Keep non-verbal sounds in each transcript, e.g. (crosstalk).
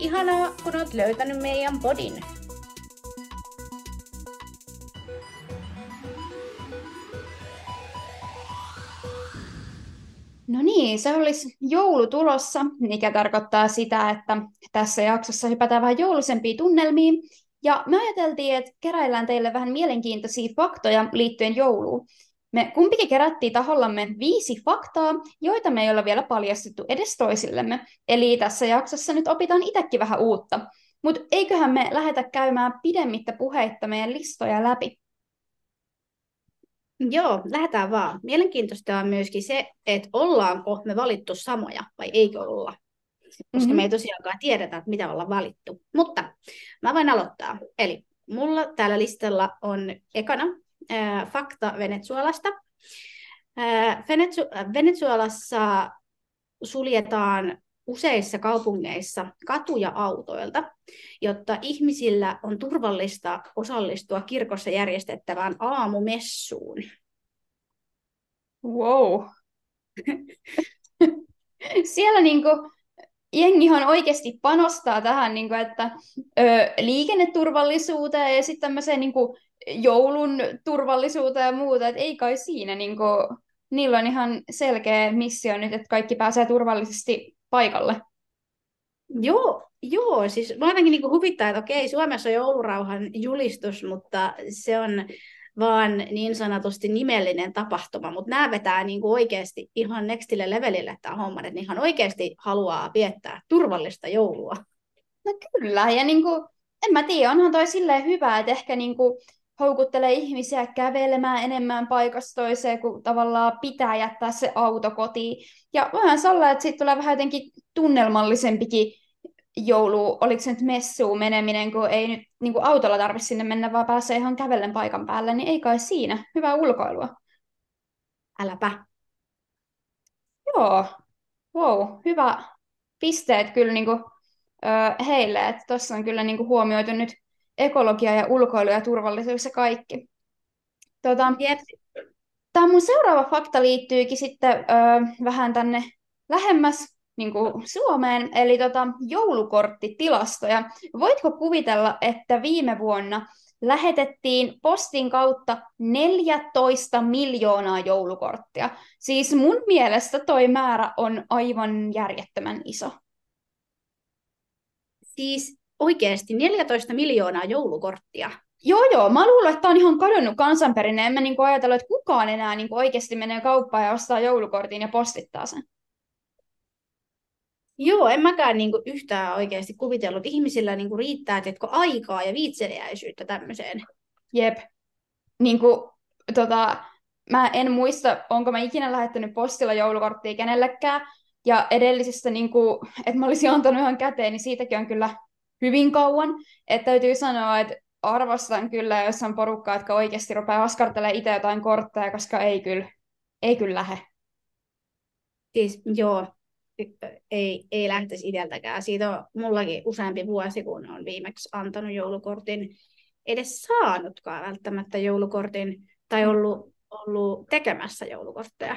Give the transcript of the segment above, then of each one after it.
Ihanaa, kun oot löytänyt meidän podin. No niin, se olisi joulu tulossa, mikä tarkoittaa sitä, että tässä jaksossa hypätään vähän joulusempiin tunnelmiin. Ja me ajateltiin, että keräillään teille vähän mielenkiintoisia faktoja liittyen jouluun. Me kumpikin kerättiin tahollamme viisi faktaa, joita me ei olla vielä paljastettu edes toisillemme. Eli tässä jaksossa nyt opitaan itsekin vähän uutta. Mutta eiköhän me lähetä käymään pidemmittä puheitta meidän listoja läpi. Joo, lähdetään vaan. Mielenkiintoista on myöskin se, että ollaanko me valittu samoja vai eikö olla. Koska mm-hmm. me ei tosiaankaan tiedetä, että mitä ollaan valittu. Mutta mä voin aloittaa. Eli mulla täällä listalla on ekana äh, fakta Venezuelasta. Äh, Venezu- Venezuelassa suljetaan useissa kaupungeissa katuja autoilta, jotta ihmisillä on turvallista osallistua kirkossa järjestettävään aamumessuun. Wow. (laughs) Siellä niinku, jengihan oikeasti panostaa tähän, niinku, että ö, liikenneturvallisuuteen ja sitten tämmöiseen niinku, joulun turvallisuuteen ja muuta, että ei kai siinä niinku, niillä on ihan selkeä missio nyt, että kaikki pääsee turvallisesti paikalle. Joo, joo, siis mä ainakin niin huvittaa, että okei, Suomessa on joulurauhan julistus, mutta se on vaan niin sanotusti nimellinen tapahtuma, mutta nämä vetää niin kuin oikeasti ihan nextille levelille tämä homma, että ihan oikeasti haluaa viettää turvallista joulua. No kyllä, ja niin kuin, en mä tiedä, onhan toi silleen hyvä, että ehkä niin kuin houkuttelee ihmisiä kävelemään enemmän paikasta toiseen, kun tavallaan pitää jättää se auto kotiin. Ja vähän salla, että sitten tulee vähän jotenkin tunnelmallisempikin joulu, oliko se nyt messuun meneminen, kun ei nyt niin kuin autolla tarvitse sinne mennä, vaan pääsee ihan kävellen paikan päälle, niin ei kai siinä. Hyvää ulkoilua. Äläpä. Joo, wow, hyvä pisteet kyllä niin kuin, ö, heille, että tuossa on kyllä niin kuin huomioitu nyt ekologia ja ulkoilu ja turvallisuus ja kaikki. Tota, Tämä mun seuraava fakta liittyykin sitten ö, vähän tänne lähemmäs niin kuin Suomeen, eli tota, joulukorttitilastoja. Voitko kuvitella, että viime vuonna lähetettiin postin kautta 14 miljoonaa joulukorttia. Siis mun mielestä toi määrä on aivan järjettömän iso. Siis oikeasti 14 miljoonaa joulukorttia. Joo, joo. Mä luulen, että tämä on ihan kadonnut kansanperinne. En mä niin ajatellut, että kukaan enää niin oikeasti menee kauppaan ja ostaa joulukortin ja postittaa sen. Joo, en mäkään niin kuin yhtään oikeasti kuvitellut. Ihmisillä niin kuin riittää teetkö, aikaa ja viitseliäisyyttä tämmöiseen. Jep. Niin kuin, tota, mä en muista, onko mä ikinä lähettänyt postilla joulukorttia kenellekään. Ja edellisessä, niin kuin, että mä olisin antanut ihan käteen, niin siitäkin on kyllä hyvin kauan. Että täytyy sanoa, että arvostan kyllä, jos on porukkaa, jotka oikeasti rupeaa askartelemaan itse jotain kortteja, koska ei kyllä, ei kyllä lähde. Siis joo, ei, ei lähtisi itseltäkään. Siitä on mullakin useampi vuosi, kun on viimeksi antanut joulukortin, edes saanutkaan välttämättä joulukortin, tai ollut, ollut tekemässä joulukortteja.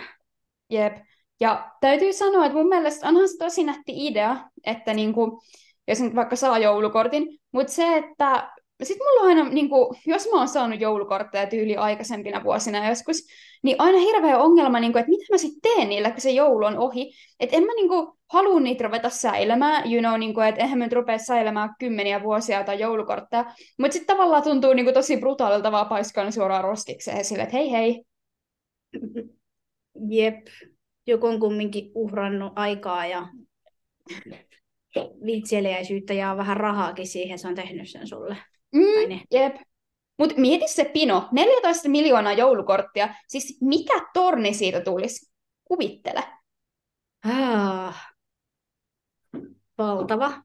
Jep. Ja täytyy sanoa, että mun mielestä onhan se tosi nätti idea, että niinku, jos nyt vaikka saa joulukortin, mutta se, että sitten mulla on aina, niin kuin, jos mä oon saanut joulukortteja tyyli aikaisempina vuosina joskus, niin aina hirveä ongelma, niin kuin, että mitä mä sitten teen niillä, kun se joulu on ohi. Että en mä niin kuin, halua niitä ruveta säilemään, you know, niin kuin, että eihän mä nyt rupea säilemään kymmeniä vuosia tai joulukortteja. Mutta sitten tavallaan tuntuu niin kuin, tosi brutaalilta vaan paiskaan suoraan roskikseen sille, että hei hei. Jep, joku on kumminkin uhrannut aikaa ja viitseliäisyyttä ja vähän rahaakin siihen, se on tehnyt sen sulle. Mm, jep. Mutta mieti se pino, 14 miljoonaa joulukorttia, siis mikä torni siitä tulisi? Kuvittele. Ah, valtava.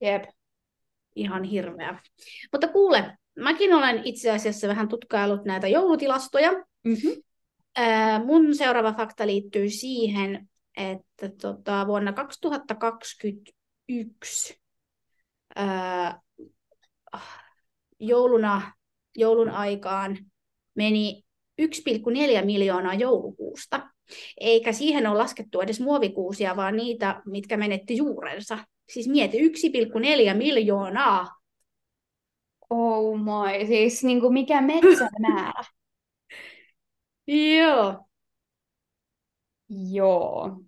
Jep. Ihan hirveä. Mutta kuule, mäkin olen itse asiassa vähän tutkaillut näitä joulutilastoja. Mm-hmm. Ää, mun seuraava fakta liittyy siihen, että tota, vuonna 2021 ää, jouluna, joulun aikaan meni 1,4 miljoonaa joulukuusta. Eikä siihen ole laskettu edes muovikuusia, vaan niitä, mitkä menetti juurensa. Siis mieti, 1,4 miljoonaa. Oh my, siis niin kuin mikä metsän määrä. (laughs) Joo. Joo.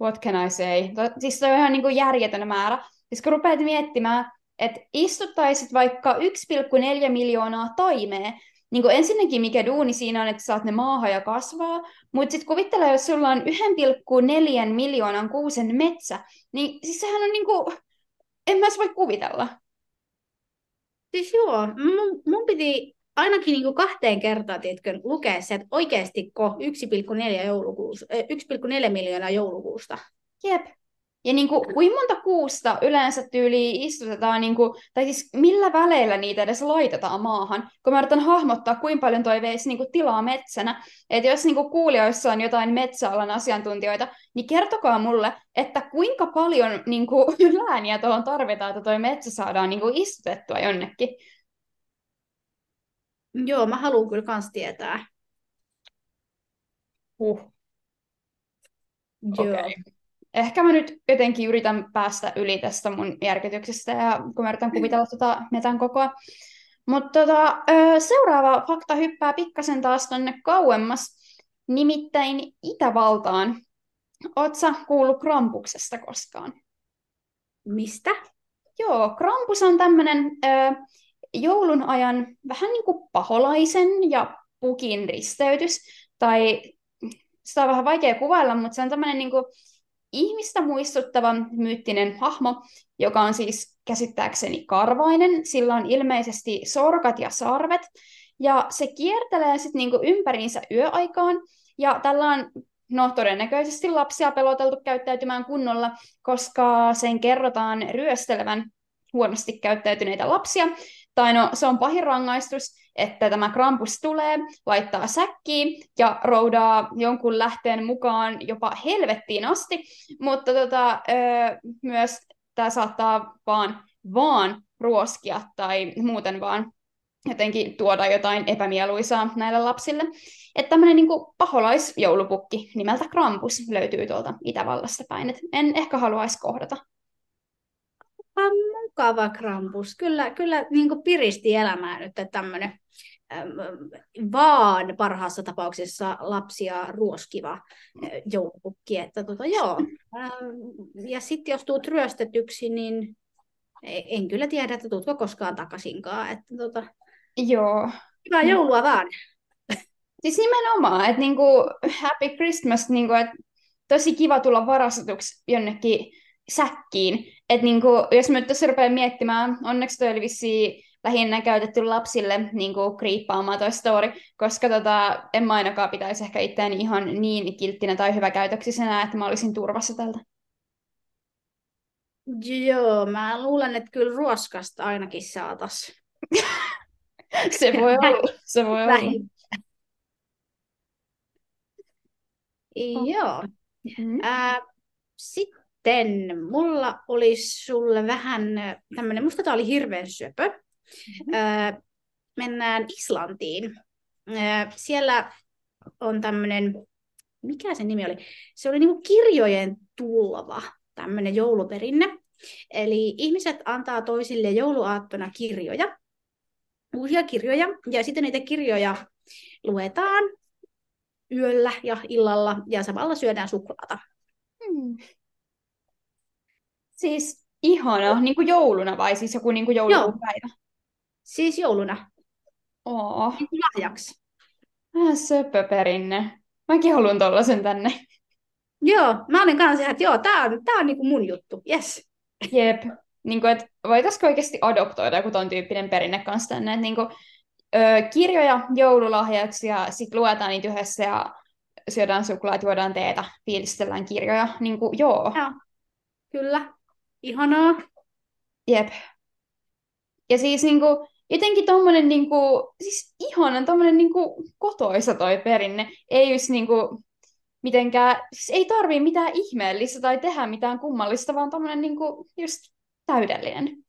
What can I say? To, siis se on ihan niin kuin järjetön määrä. Siis kun rupeat miettimään, että istuttaisit vaikka 1,4 miljoonaa taimea, niin kuin ensinnäkin mikä duuni siinä on, että saat ne maahan ja kasvaa, mutta sitten kuvittele, jos sulla on 1,4 miljoonan kuusen metsä, niin siis sehän on niin kuin, en mä voi kuvitella. Siis joo, mun, mun piti ainakin niin kuin kahteen kertaan tiedätkö, lukea se, että oikeastiko 1,4, joulukuusta, 1,4 miljoonaa joulukuusta. Jep. Ja niin kuin, kuinka monta kuusta yleensä tyyli istutetaan, niin kuin, tai siis millä väleillä niitä edes laitetaan maahan, kun mä yritän hahmottaa, kuinka paljon toi veisi niin kuin, tilaa metsänä. Että jos niin kuin, kuulijoissa on jotain metsäalan asiantuntijoita, niin kertokaa mulle, että kuinka paljon niin kuin, (laughs) lääniä tuohon tarvitaan, että toi metsä saadaan niin kuin, istutettua jonnekin. Joo, mä haluan kyllä kans tietää. Uh. Joo. Okay. Ehkä mä nyt jotenkin yritän päästä yli tästä mun järkytyksestä, ja kun mä yritän kuvitella tota metän kokoa. Mutta tota, seuraava fakta hyppää pikkasen taas tonne kauemmas, nimittäin Itävaltaan. Oletko kuullut Krampuksesta koskaan? Mistä? Joo, Krampus on tämmöinen joulun ajan vähän niin kuin paholaisen ja pukin risteytys, tai sitä on vähän vaikea kuvailla, mutta se on tämmöinen niin kuin ihmistä muistuttava myyttinen hahmo, joka on siis käsittääkseni karvainen. Sillä on ilmeisesti sorkat ja sarvet, ja se kiertelee sitten niinku ympäriinsä yöaikaan, ja tällä on no todennäköisesti lapsia peloteltu käyttäytymään kunnolla, koska sen kerrotaan ryöstelevän huonosti käyttäytyneitä lapsia, tai no se on pahin rangaistus, että tämä Krampus tulee, laittaa säkkiin ja roudaa jonkun lähteen mukaan jopa helvettiin asti, mutta tota, myös tämä saattaa vaan, vaan ruoskia tai muuten vaan jotenkin tuoda jotain epämieluisaa näille lapsille. Että tämmöinen niin paholaisjoulupukki nimeltä Krampus löytyy tuolta Itävallasta päin. Et en ehkä haluaisi kohdata mukava Krampus. Kyllä, kyllä niin kuin piristi elämää nyt tämmöinen vaan parhaassa tapauksessa lapsia ruoskiva joulupukki. Että tota, joo. Ja sitten jos tuut ryöstetyksi, niin e, en kyllä tiedä, että tuutko koskaan takaisinkaan. Että tota, joo. Hyvää joulua vaan. Siis nimenomaan, että niinku Happy Christmas, niinku, että tosi kiva tulla varastetuksi jonnekin säkkiin. Että niinku, jos mä nyt tässä rupean miettimään, onneksi toi oli vissiin lähinnä käytetty lapsille niin kuin, kriippaamaan toi story, koska tota, en mä ainakaan pitäisi ehkä itseäni ihan niin kilttinä tai hyväkäytöksisenä, että mä olisin turvassa tältä. Joo, mä luulen, että kyllä ruoskasta ainakin saatas. (laughs) se voi olla, (laughs) se voi olla. Joo. Mm-hmm. Äh, Sitten sitten mulla olisi sulle vähän tämmöinen, musta tämä oli hirveän syöpö. Mm-hmm. Öö, mennään Islantiin. Öö, siellä on tämmöinen, mikä se nimi oli? Se oli niinku kirjojen tulva, tämmöinen jouluperinne. Eli ihmiset antaa toisille jouluaattona kirjoja, uusia kirjoja, ja sitten niitä kirjoja luetaan yöllä ja illalla, ja samalla syödään suklaata. Hmm. Siis ihana, niin kuin jouluna vai siis joku niin kuin joulupäivä? Joo. Siis jouluna. Oo. Niin kuin lahjaksi. Vähän söpöperinne. Mäkin haluan tollasen tänne. Joo, mä olin kanssa että joo, tää on, tää on niinku mun juttu, yes. Jep, niin kuin, että voitaisiko oikeasti adoptoida joku ton tyyppinen perinne kanssa tänne, että niin kuin, ö, kirjoja joululahjaksi ja sitten luetaan niitä yhdessä ja syödään suklaat, juodaan teetä, fiilistellään kirjoja, niin kuin, joo. joo. Kyllä, Ihanaa. Jep. Ja siis niinku, jotenkin tommonen niinku, siis ihanan tommonen niinku kotoisa toi perinne. Ei just niinku mitenkään, siis ei tarvii mitään ihmeellistä tai tehdä mitään kummallista, vaan tommonen niinku just täydellinen.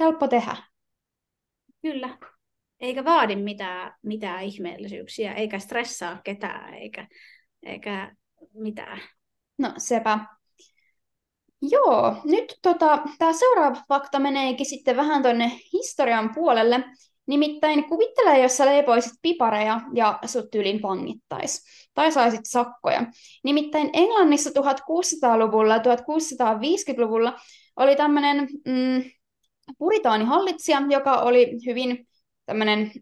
Helppo tehdä. Kyllä. Eikä vaadi mitään, mitään ihmeellisyyksiä, eikä stressaa ketään, eikä, eikä mitään. No sepä. Joo, nyt tota, tämä seuraava fakta meneekin sitten vähän tuonne historian puolelle. Nimittäin kuvittele, jos sä leipoisit pipareja ja sut tyylin vangittais. Tai saisit sakkoja. Nimittäin Englannissa 1600-luvulla ja 1650-luvulla oli tämmöinen mm, puritaanihallitsija, joka oli hyvin tämmöinen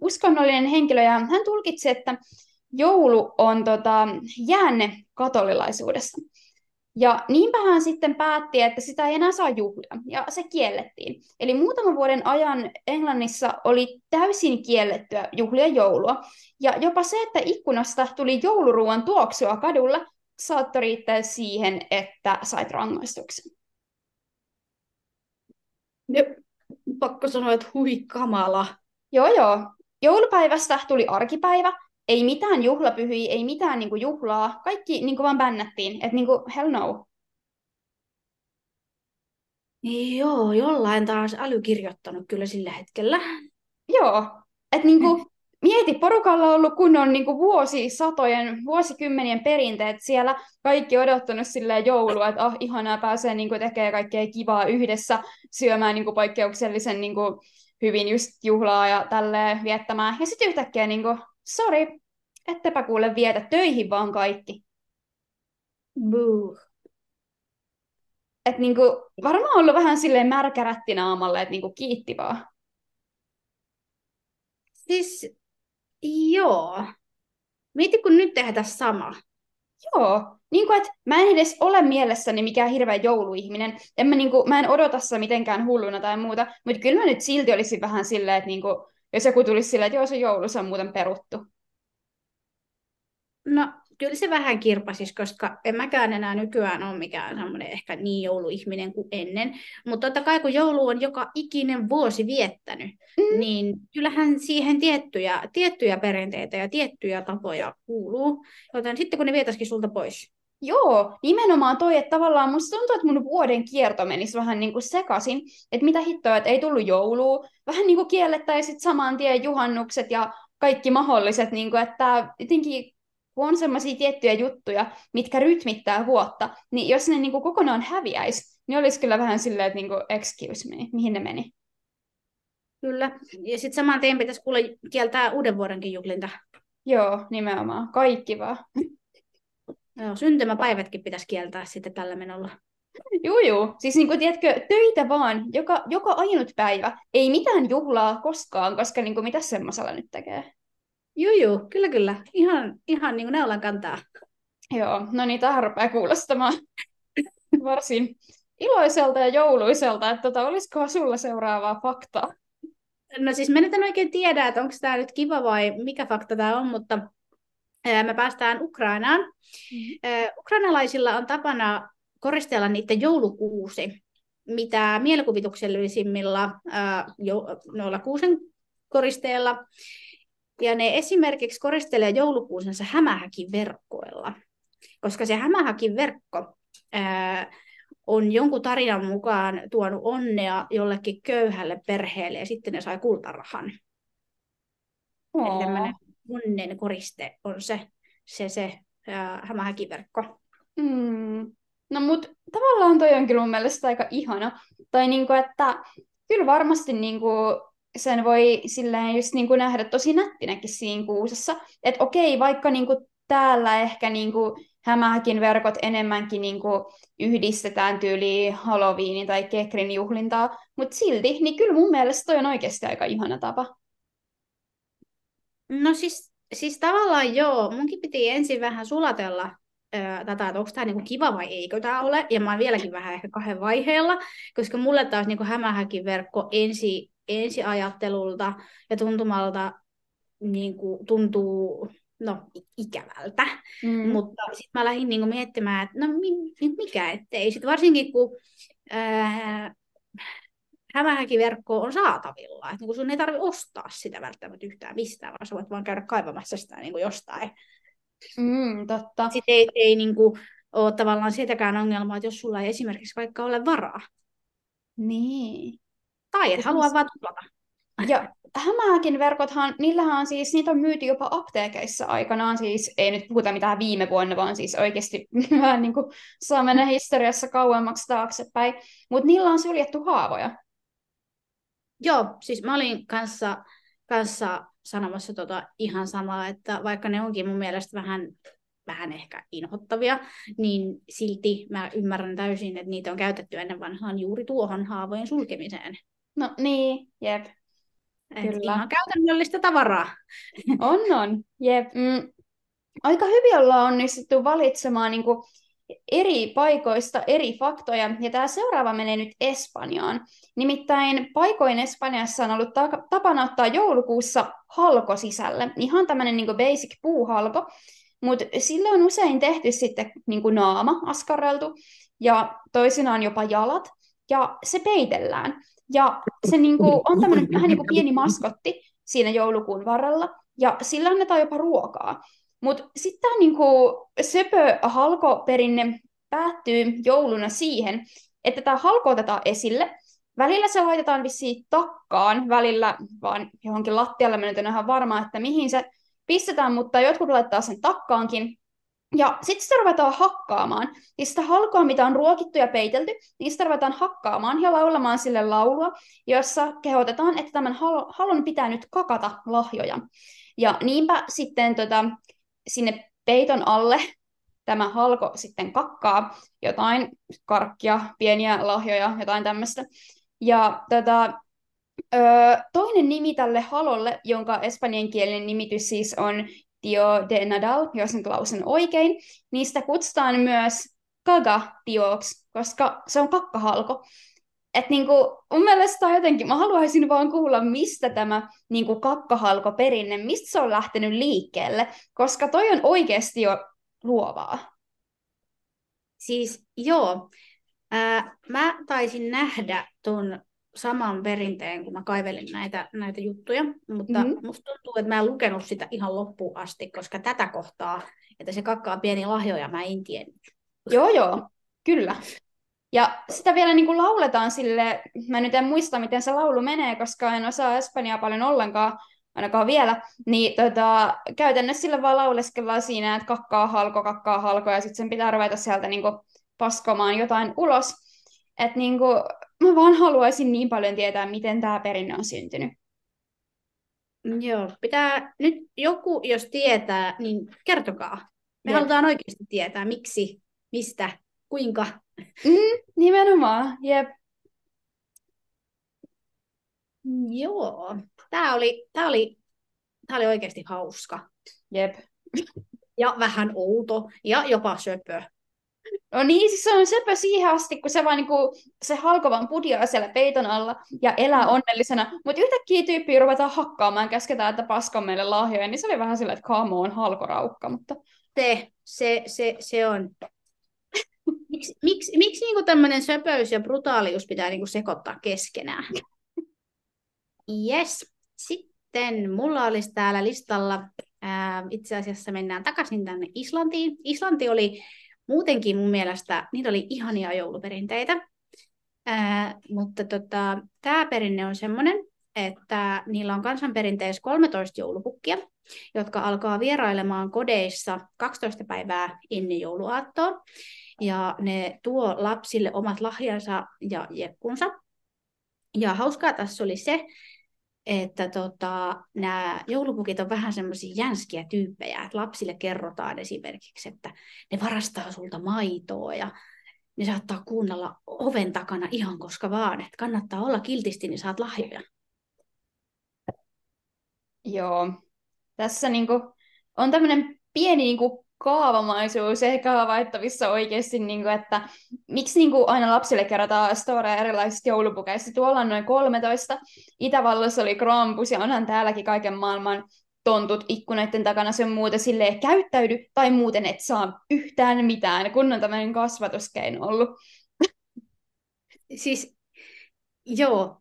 uskonnollinen henkilö, ja hän tulkitsi, että joulu on tota, jäänne katolilaisuudessa. Ja niinpä hän sitten päätti, että sitä ei enää saa juhlia, ja se kiellettiin. Eli muutaman vuoden ajan Englannissa oli täysin kiellettyä juhlia joulua. Ja jopa se, että ikkunasta tuli jouluruuan tuoksua kadulla, saattoi riittää siihen, että sait rangaistuksen. Jep. Pakko sanoa, että hui kamala. Joo, joo. Joulupäivästä tuli arkipäivä, ei mitään juhlapyhiä, ei mitään niinku juhlaa, kaikki niinku vaan bännättiin, että niinku hell no. Joo, jollain taas äly kirjoittanut kyllä sillä hetkellä. Joo, että niinku, mieti, porukalla on ollut kunnon niinku vuosisatojen, vuosikymmenien perinteet siellä, kaikki odottanut silleen joulua, että ah, ihanaa pääsee niinku tekemään kaikkea kivaa yhdessä, syömään niinku poikkeuksellisen niinku, hyvin just juhlaa ja tälleen viettämään. Ja sitten yhtäkkiä niinku, sori, ettepä kuule vietä töihin vaan kaikki. Buh. Et niinku, varmaan ollut vähän silleen märkärätti naamalle, että niinku kiitti vaan. Siis, joo. Mieti, kun nyt tehdään sama. Joo, niin kuin, että mä en edes ole mielessäni mikään hirveä jouluihminen. En mä, niin kuin, mä en odota sitä mitenkään hulluna tai muuta, mutta kyllä mä nyt silti olisin vähän silleen, että niin kuin, jos joku tulisi silleen, että joo, se joulu, se on muuten peruttu. No, kyllä se vähän kirpasis, koska en mäkään enää nykyään ole mikään semmoinen ehkä niin jouluihminen kuin ennen. Mutta totta kai kun joulu on joka ikinen vuosi viettänyt, mm. niin kyllähän siihen tiettyjä, tiettyjä perinteitä ja tiettyjä tapoja kuuluu. Joten sitten kun ne vietäisikin sulta pois. Joo, nimenomaan toi, että tavallaan musta tuntuu, että mun vuoden kierto menisi vähän niin kuin sekaisin, että mitä hittoa, että ei tullut joulua, vähän niin kuin kiellettäisiin saman tien juhannukset ja kaikki mahdolliset, niin kuin, että jotenkin kun on semmoisia tiettyjä juttuja, mitkä rytmittää vuotta, niin jos ne niin kuin kokonaan häviäisi, niin olisi kyllä vähän silleen, että niin kuin, excuse me, mihin ne meni. Kyllä. Ja sitten saman tien pitäisi kuule kieltää uuden vuodenkin juhlinta. Joo, nimenomaan. Kaikki vaan. Joo, syntymäpäivätkin pitäisi kieltää sitten tällä menolla. Juu, juu. Siis niin kuin, tiedätkö, töitä vaan, joka, joka ainut päivä. Ei mitään juhlaa koskaan, koska niin kuin, mitä semmoisella nyt tekee? Joo, joo, kyllä, kyllä. Ihan, ihan niin kuin neulan kantaa. Joo, no niin, tähän rupeaa kuulostamaan (laughs) varsin iloiselta ja jouluiselta, että tota, olisiko sulla seuraavaa faktaa? No siis mä nyt en oikein tiedä, että onko tämä nyt kiva vai mikä fakta tämä on, mutta me päästään Ukrainaan. Mm-hmm. Ukrainalaisilla on tapana koristella niiden joulukuusi, mitä mielikuvituksellisimmilla jo, noilla kuusen koristeilla ja ne esimerkiksi koristelee joulukuusensa hämähäkin verkkoilla, koska se hämähäkin verkko ää, on jonkun tarinan mukaan tuonut onnea jollekin köyhälle perheelle ja sitten ne sai kultarahan. Oh. Onnen koriste on se, se, se ää, hämähäkiverkko. Mm. No mut tavallaan toi on kyllä mun mielestä aika ihana. Tai niinku, että kyllä varmasti niinku sen voi silleen just niin kuin nähdä tosi nättinäkin siinä kuusessa. Että okei, vaikka niin kuin täällä ehkä niin kuin hämähäkin verkot enemmänkin niin kuin yhdistetään tyyliin Halloweenin tai Kekrin juhlintaa, mutta silti, niin kyllä mun mielestä toi on oikeasti aika ihana tapa. No siis, siis tavallaan joo, munkin piti ensin vähän sulatella tätä, että onko tämä niinku kiva vai eikö tämä ole. Ja mä oon vieläkin vähän ehkä kahden vaiheella, koska mulle taas niinku hämähäkin verkko ensi ensiajattelulta ja tuntumalta niin kuin, tuntuu no, ikävältä. Mm. Mutta sitten mä lähdin niin kuin, miettimään, että no mikä ettei. Sitten varsinkin kun ää, hämähäkiverkko on saatavilla. Että niin sun ei tarvitse ostaa sitä välttämättä yhtään mistään, vaan sä voit vaan käydä kaivamassa sitä niin kuin jostain. Mm, totta. Sitten ei, ei niin kuin, ole tavallaan sitäkään ongelmaa, että jos sulla ei esimerkiksi vaikka ole varaa. Niin. Tai et halua vaan tuplata. Ja hämähäkin verkothan, niillähän on siis, niitä on myyty jopa apteekeissa aikanaan, siis ei nyt puhuta mitään viime vuonna, vaan siis oikeasti (laughs) vähän niin kuin saa mennä historiassa kauemmaksi taaksepäin, mutta niillä on suljettu haavoja. Joo, siis mä olin kanssa, kanssa sanomassa tota ihan samaa, että vaikka ne onkin mun mielestä vähän, vähän ehkä inhottavia, niin silti mä ymmärrän täysin, että niitä on käytetty ennen vanhaan juuri tuohon haavojen sulkemiseen. No niin, jep. Et Kyllä. Ihan käytännöllistä tavaraa. On, on. Jep. Mm. Aika hyvin ollaan onnistuttu valitsemaan niin kuin eri paikoista eri faktoja, ja tämä seuraava menee nyt Espanjaan. Nimittäin paikoin Espanjassa on ollut tapana ottaa joulukuussa halko sisälle, ihan tämmöinen niin basic puuhalko, mutta sille on usein tehty sitten niin naama askarreltu, ja toisinaan jopa jalat, ja se peitellään. Ja se niin kuin, on tämmöinen vähän niin kuin pieni maskotti siinä joulukuun varrella, ja sillä annetaan jopa ruokaa. Mutta sitten niinku söpö halkoperinne päättyy jouluna siihen, että tämä halko otetaan esille. Välillä se laitetaan vissiin takkaan, välillä vaan johonkin lattialle. Mä nyt en ihan varma, että mihin se pistetään, mutta jotkut laittaa sen takkaankin. Ja sitten sitä ruvetaan hakkaamaan. Ja sitä halkoa, mitä on ruokittu ja peitelty, niin sitä ruvetaan hakkaamaan ja laulamaan sille laulua, jossa kehotetaan, että tämän halon pitää nyt kakata lahjoja. Ja niinpä sitten tota, sinne peiton alle tämä halko sitten kakkaa jotain karkkia, pieniä lahjoja, jotain tämmöistä. Ja tota, ö, toinen nimi tälle halolle, jonka espanjankielinen nimitys siis on Tio de Nadal, jos nyt lausun oikein, niistä kutsutaan myös kaga-tioksi, koska se on kakkahalko. Et niinku, mun mielestä jotenkin, mä haluaisin vaan kuulla, mistä tämä niinku kakkahalko perinne, mistä se on lähtenyt liikkeelle, koska toi on oikeasti jo luovaa. Siis joo, ää, mä taisin nähdä ton saman perinteen, kun mä kaivelin näitä, näitä juttuja, mutta mm-hmm. musta tuntuu, että mä en lukenut sitä ihan loppuun asti, koska tätä kohtaa, että se kakkaa pieni lahjoja, mä en tiennyt. Joo, joo, kyllä. Ja sitä vielä niin kuin lauletaan sille, mä nyt en muista, miten se laulu menee, koska en osaa espanjaa paljon ollenkaan, ainakaan vielä, niin tota, käytännössä sillä vaan lauleskellaan siinä, että kakkaa halko, kakkaa halko, ja sitten sen pitää ruveta sieltä niin kuin paskomaan jotain ulos. Että niin kuin, mä vaan haluaisin niin paljon tietää, miten tämä perinne on syntynyt. Joo, pitää nyt joku, jos tietää, niin kertokaa. Me Jep. halutaan oikeasti tietää, miksi, mistä, kuinka. Mm, nimenomaan, jep. Joo, tämä oli, tää oli, tää oli oikeasti hauska. Jep. Ja vähän outo ja jopa söpö. No niin, siis se on söpö siihen asti, kun se vaan niinku, se halko vaan pudiaa siellä peiton alla ja elää mm. onnellisena. Mutta yhtäkkiä tyyppiä ruvetaan hakkaamaan, käsketään, että pasko meille lahjoja, niin se oli vähän sillä, että kaamo on halkoraukka, mutta... Se, se, se, se on. Miksi, miksi, miksi niinku tämmöinen söpöys ja brutaalius pitää niinku sekoittaa keskenään? Yes. Sitten mulla olisi täällä listalla, ää, itse asiassa mennään takaisin tänne Islantiin. Islanti oli muutenkin mun mielestä, niitä oli ihania jouluperinteitä, ää, mutta tota, tämä perinne on semmoinen, että niillä on kansanperinteessä 13 joulupukkia, jotka alkaa vierailemaan kodeissa 12 päivää ennen jouluaattoa. Ja ne tuo lapsille omat lahjansa ja jekkunsa. Ja hauskaa tässä oli se, että tota, nämä joulupukit on vähän semmoisia jänskiä tyyppejä, että lapsille kerrotaan esimerkiksi, että ne varastaa sulta maitoa ja ne saattaa kuunnella oven takana ihan koska vaan, että kannattaa olla kiltisti, niin saat lahjoja. Joo, tässä niinku on tämmöinen pieni niinku kaavamaisuus ehkä havaittavissa oikeasti, niin kuin, että miksi niin kuin aina lapsille kerrotaan storeja erilaisista joulupukeista. Tuolla on noin 13. Itävallassa oli Krampus ja onhan täälläkin kaiken maailman tontut ikkunoiden takana sen muuta silleen käyttäydy tai muuten et saa yhtään mitään, kun on tämmöinen kasvatuskeino ollut. Siis joo,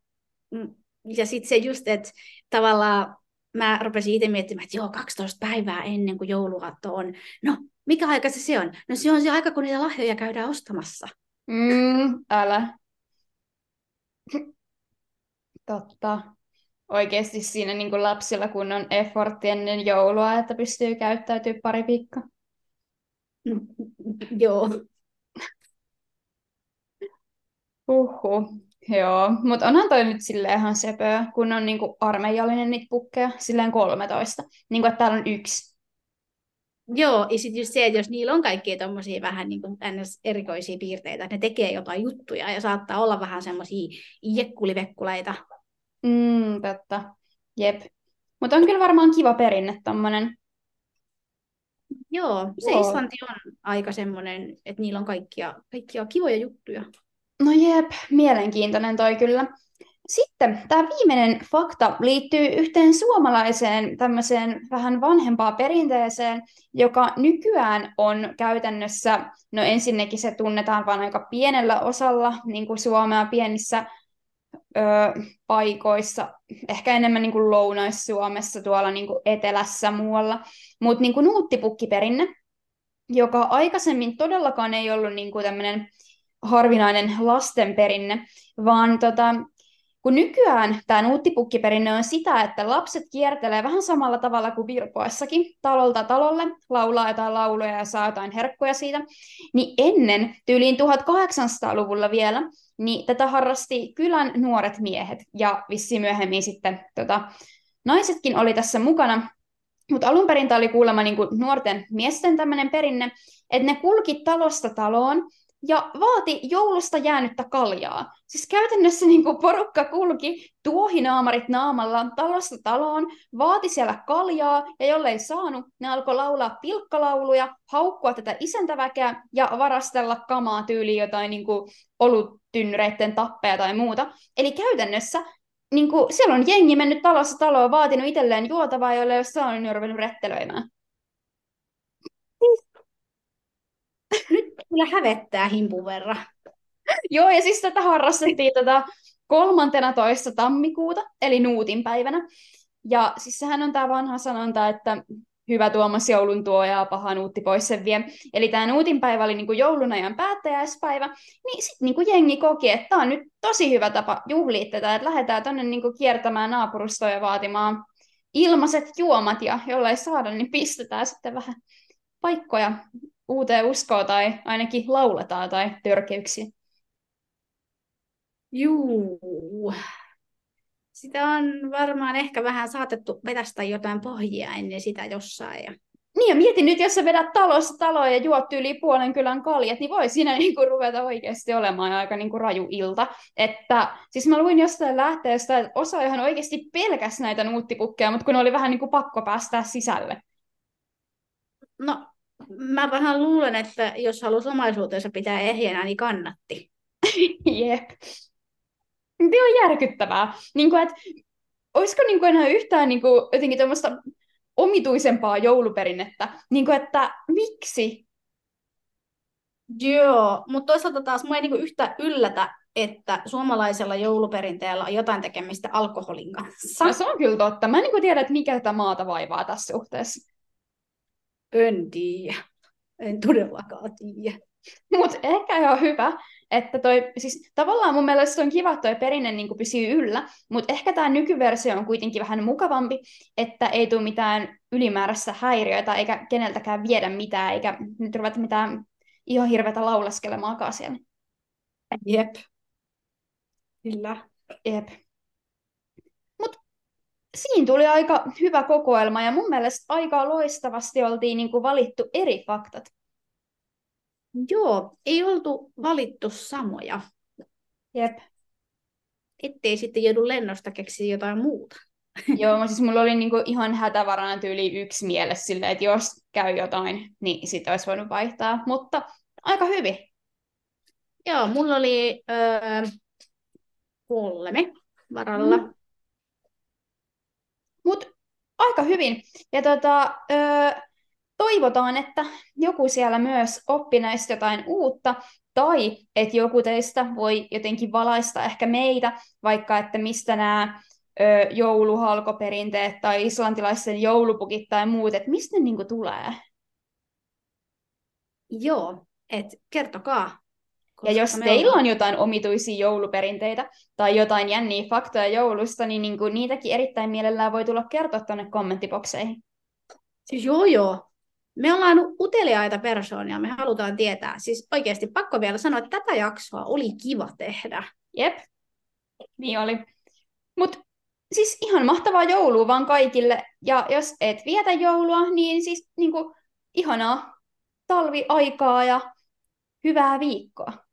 Mm, ja sitten se just, että tavallaan mä rupesin itse miettimään, että joo, 12 päivää ennen kuin jouluaatto on. No, mikä aika se, se on? No se on se aika, kun niitä lahjoja käydään ostamassa. Mm, älä. Totta. Oikeasti siinä niin kuin lapsilla kun on effortti ennen joulua, että pystyy käyttäytyy pari viikkoa. Mm, joo. Uhu. Joo, mutta onhan toi nyt silleen ihan sepöä, kun on niinku armeijallinen niitä pukkeja, silleen 13. Niin kuin, että täällä on yksi. Joo, ja sitten just se, että jos niillä on kaikkia tommosia vähän niin kuin erikoisia piirteitä, että ne tekee jotain juttuja ja saattaa olla vähän semmoisia jekkulivekkuleita. Mm, totta. Jep. Mutta on kyllä varmaan kiva perinne tommonen. Joo, se Joo. Islanti on aika semmoinen, että niillä on kaikkia, kaikkia kivoja juttuja. No jep, mielenkiintoinen toi kyllä. Sitten tämä viimeinen fakta liittyy yhteen suomalaiseen tämmöiseen vähän vanhempaa perinteeseen, joka nykyään on käytännössä, no ensinnäkin se tunnetaan vain aika pienellä osalla niin kuin Suomea pienissä ö, paikoissa, ehkä enemmän niin kuin Lounais-Suomessa, tuolla niin kuin etelässä muualla, mutta niin kuin nuuttipukkiperinne, joka aikaisemmin todellakaan ei ollut niin kuin tämmöinen harvinainen lastenperinne, vaan tota, kun nykyään tämä nuuttipukkiperinne on sitä, että lapset kiertelee vähän samalla tavalla kuin virpoessakin talolta talolle, laulaa jotain lauluja ja saa jotain herkkuja siitä, niin ennen, tyyliin 1800-luvulla vielä, niin tätä harrasti kylän nuoret miehet ja vissi myöhemmin sitten tota, naisetkin oli tässä mukana. Mutta alun perin tämä oli kuulemma niin kuin nuorten miesten tämmöinen perinne, että ne kulki talosta taloon ja vaati joulusta jäänyttä kaljaa. Siis käytännössä (laughs) niin kuin porukka kulki tuohinaamarit naamalla talosta taloon, vaati siellä kaljaa, ja jollei saanut, ne alkoi laulaa pilkkalauluja, haukkua tätä isäntäväkeä ja varastella kamaa tyyliin jotain niin kuin oluttynnyreiden tappeja tai muuta. Eli käytännössä niin kuin, siellä on jengi mennyt talossa taloon, vaatinut itselleen juotavaa, jolle ei ole saanut, niin ruvennut rettelöimään. Nyt kyllä hävettää himpun verran. (laughs) Joo, ja siis tätä harrastettiin tätä 13. tammikuuta, eli Nuutin päivänä. Ja siis sehän on tämä vanha sanonta, että hyvä Tuomas joulun tuo ja paha nuutti pois sen vie. Eli tämä Nuutin päivä oli niinku joulun ajan päättäjäispäivä, niin sitten niinku jengi koki, että tämä on nyt tosi hyvä tapa juhlia tätä, että lähdetään tuonne niinku kiertämään naapurustoja vaatimaan ilmaiset juomat, ja jollei saada, niin pistetään sitten vähän paikkoja uuteen uskoon tai ainakin lauletaan tai törkeyksiä. Juu. Sitä on varmaan ehkä vähän saatettu vetästä jotain pohjia ennen sitä jossain. Ja... Niin ja mietin nyt, jos sä vedät talossa taloa ja juot yli puolen kylän kaljat, niin voi siinä (laughs) niinku ruveta oikeasti olemaan aika niinku raju ilta. Että, siis mä luin jostain lähteestä, että osa ihan oikeasti pelkäs näitä nuuttipukkeja, mutta kun oli vähän niinku pakko päästä sisälle. No mä vähän luulen, että jos halusi omaisuutensa pitää ehjänä, niin kannatti. (laughs) Jep. Tämä on järkyttävää. Niin kuin, että, olisiko niin kuin enää yhtään niin kuin, jotenkin tämmöistä omituisempaa jouluperinnettä? Niin kuin, että miksi? Joo, mutta toisaalta taas mua ei niin yhtä yllätä, että suomalaisella jouluperinteellä on jotain tekemistä alkoholin kanssa. No, se on kyllä totta. Mä en niin tiedä, että mikä tätä maata vaivaa tässä suhteessa. En tiedä. En todellakaan tiedä. Mutta ehkä ihan hyvä, että toi, siis tavallaan mun mielestä on kiva, että toi perinne niin pysyy yllä, mutta ehkä tämä nykyversio on kuitenkin vähän mukavampi, että ei tule mitään ylimääräistä häiriöitä eikä keneltäkään viedä mitään, eikä nyt ruveta mitään ihan hirveätä laulaskelemaakaan siellä. Jep. Kyllä. Jep siinä tuli aika hyvä kokoelma ja mun mielestä aika loistavasti oltiin niin kuin valittu eri faktat. Joo, ei oltu valittu samoja. Jep. Ettei sitten joudu lennosta keksiä jotain muuta. (laughs) Joo, siis mulla oli niinku ihan hätävarana tyyli yksi mielessä silleen, että jos käy jotain, niin sitä olisi voinut vaihtaa. Mutta aika hyvin. Joo, mulla oli öö, kolme varalla. Mm. Mutta aika hyvin. Ja tota, ö, toivotaan, että joku siellä myös oppi näistä jotain uutta. Tai että joku teistä voi jotenkin valaista ehkä meitä, vaikka että mistä nämä jouluhalkoperinteet tai islantilaisen joulupukit tai muut, että mistä ne niinku tulee? Joo, että kertokaa. Ja jos teillä ollaan... on jotain omituisia jouluperinteitä tai jotain jänniä faktoja joulusta, niin niinku niitäkin erittäin mielellään voi tulla kertoa tuonne kommenttibokseihin. Siis joo joo, me ollaan uteliaita persoonia, me halutaan tietää. Siis oikeasti pakko vielä sanoa, että tätä jaksoa oli kiva tehdä. Jep, niin oli. Mutta siis ihan mahtavaa joulua vaan kaikille. Ja jos et vietä joulua, niin siis niinku, ihanaa talviaikaa ja hyvää viikkoa.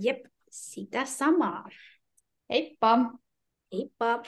Jep, sitä samaa. Heippa! Heippa!